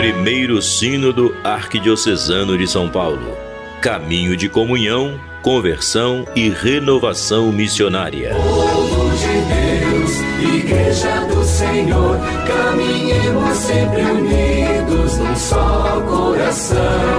Primeiro Sínodo Arquidiocesano de São Paulo. Caminho de comunhão, conversão e renovação missionária. Povo de Deus, Igreja do Senhor, caminhemos sempre unidos num só coração.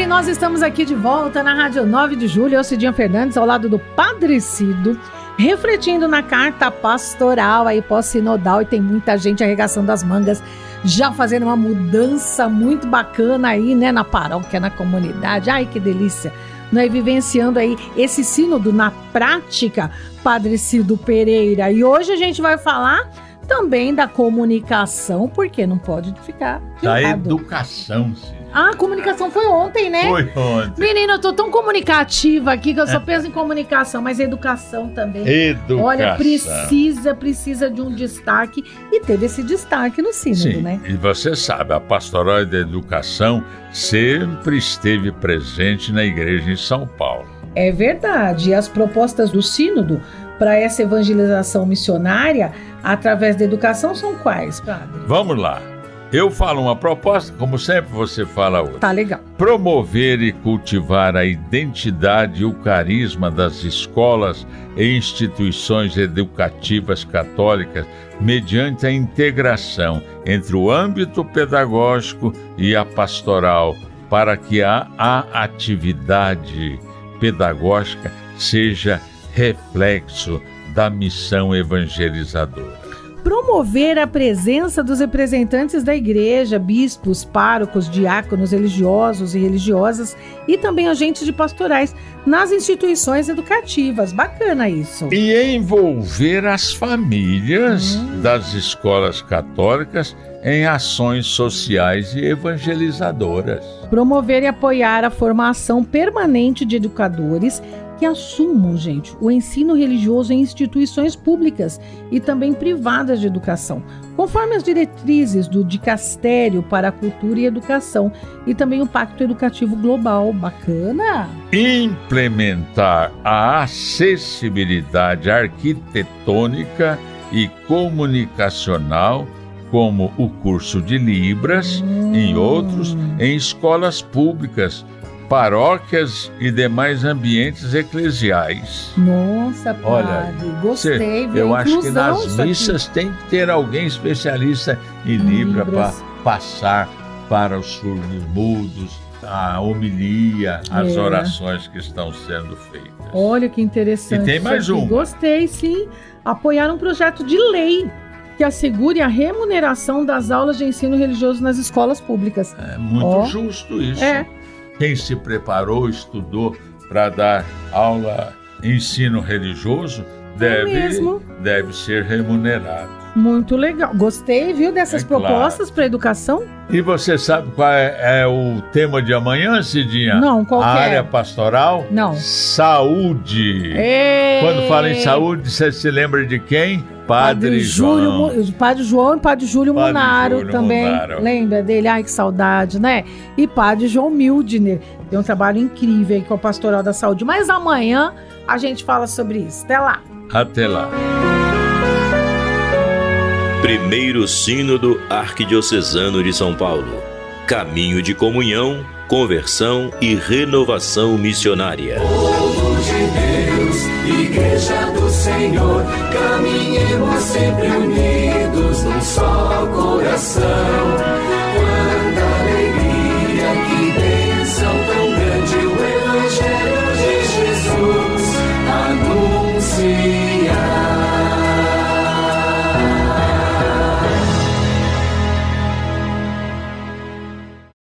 E nós estamos aqui de volta na Rádio 9 de Julho. Eu, Cidinha Fernandes, ao lado do Padre Cido, refletindo na carta pastoral aí pós-sinodal. E tem muita gente arregaçando as mangas, já fazendo uma mudança muito bacana aí, né, na paróquia, na comunidade. Ai, que delícia! Né, vivenciando aí esse sínodo na prática, Padre Cido Pereira. E hoje a gente vai falar também da comunicação, porque não pode ficar. Da lado. educação, sim. Ah, a comunicação foi ontem, né? Foi ontem. Menina, eu tô tão comunicativa aqui que eu só penso em comunicação, mas educação também. Educação. Olha, precisa, precisa de um destaque. E teve esse destaque no Sínodo, Sim, né? E você sabe, a pastoral da educação sempre esteve presente na igreja em São Paulo. É verdade. E as propostas do Sínodo para essa evangelização missionária através da educação são quais, padre? Vamos lá. Eu falo uma proposta, como sempre você fala outra. Tá legal. Promover e cultivar a identidade e o carisma das escolas e instituições educativas católicas mediante a integração entre o âmbito pedagógico e a pastoral, para que a, a atividade pedagógica seja reflexo da missão evangelizadora promover a presença dos representantes da igreja, bispos, párocos, diáconos, religiosos e religiosas e também agentes de pastorais nas instituições educativas. Bacana isso. E envolver as famílias hum. das escolas católicas em ações sociais e evangelizadoras. Promover e apoiar a formação permanente de educadores que assumam, gente, o ensino religioso em instituições públicas e também privadas de educação, conforme as diretrizes do Dicastério para a Cultura e Educação e também o Pacto Educativo Global. Bacana! Implementar a acessibilidade arquitetônica e comunicacional como o curso de Libras hum. e outros em escolas públicas paróquias e demais ambientes eclesiais. Nossa, padre, Olha, gostei. Cê, eu acho que nas missas aqui. tem que ter alguém especialista em Libra para passar para os surdos mudos a homilia, as é. orações que estão sendo feitas. Olha que interessante. E tem mais um. Gostei, sim. Apoiar um projeto de lei que assegure a remuneração das aulas de ensino religioso nas escolas públicas. É muito oh. justo isso. É quem se preparou, estudou para dar aula, ensino religioso, deve, é deve ser remunerado. Muito legal. Gostei, viu, dessas é propostas claro. para educação? E você sabe qual é, é, o tema de amanhã, Cidinha? Não, qual A é? área pastoral? Não. Saúde. Ei. Quando fala em saúde, você se lembra de quem? Padre, Padre João. Júlio, Padre João e Padre Júlio Padre Munaro Júlio também. Munaro. Lembra dele? Ai, que saudade, né? E Padre João Mildner. Tem um trabalho incrível aí com a Pastoral da Saúde. Mas amanhã a gente fala sobre isso. Até lá. Até lá. Primeiro Sínodo Arquidiocesano de São Paulo. Caminho de comunhão, conversão e renovação missionária. Povo de Deus, Igreja do Senhor, caminhemos sempre unidos num só coração.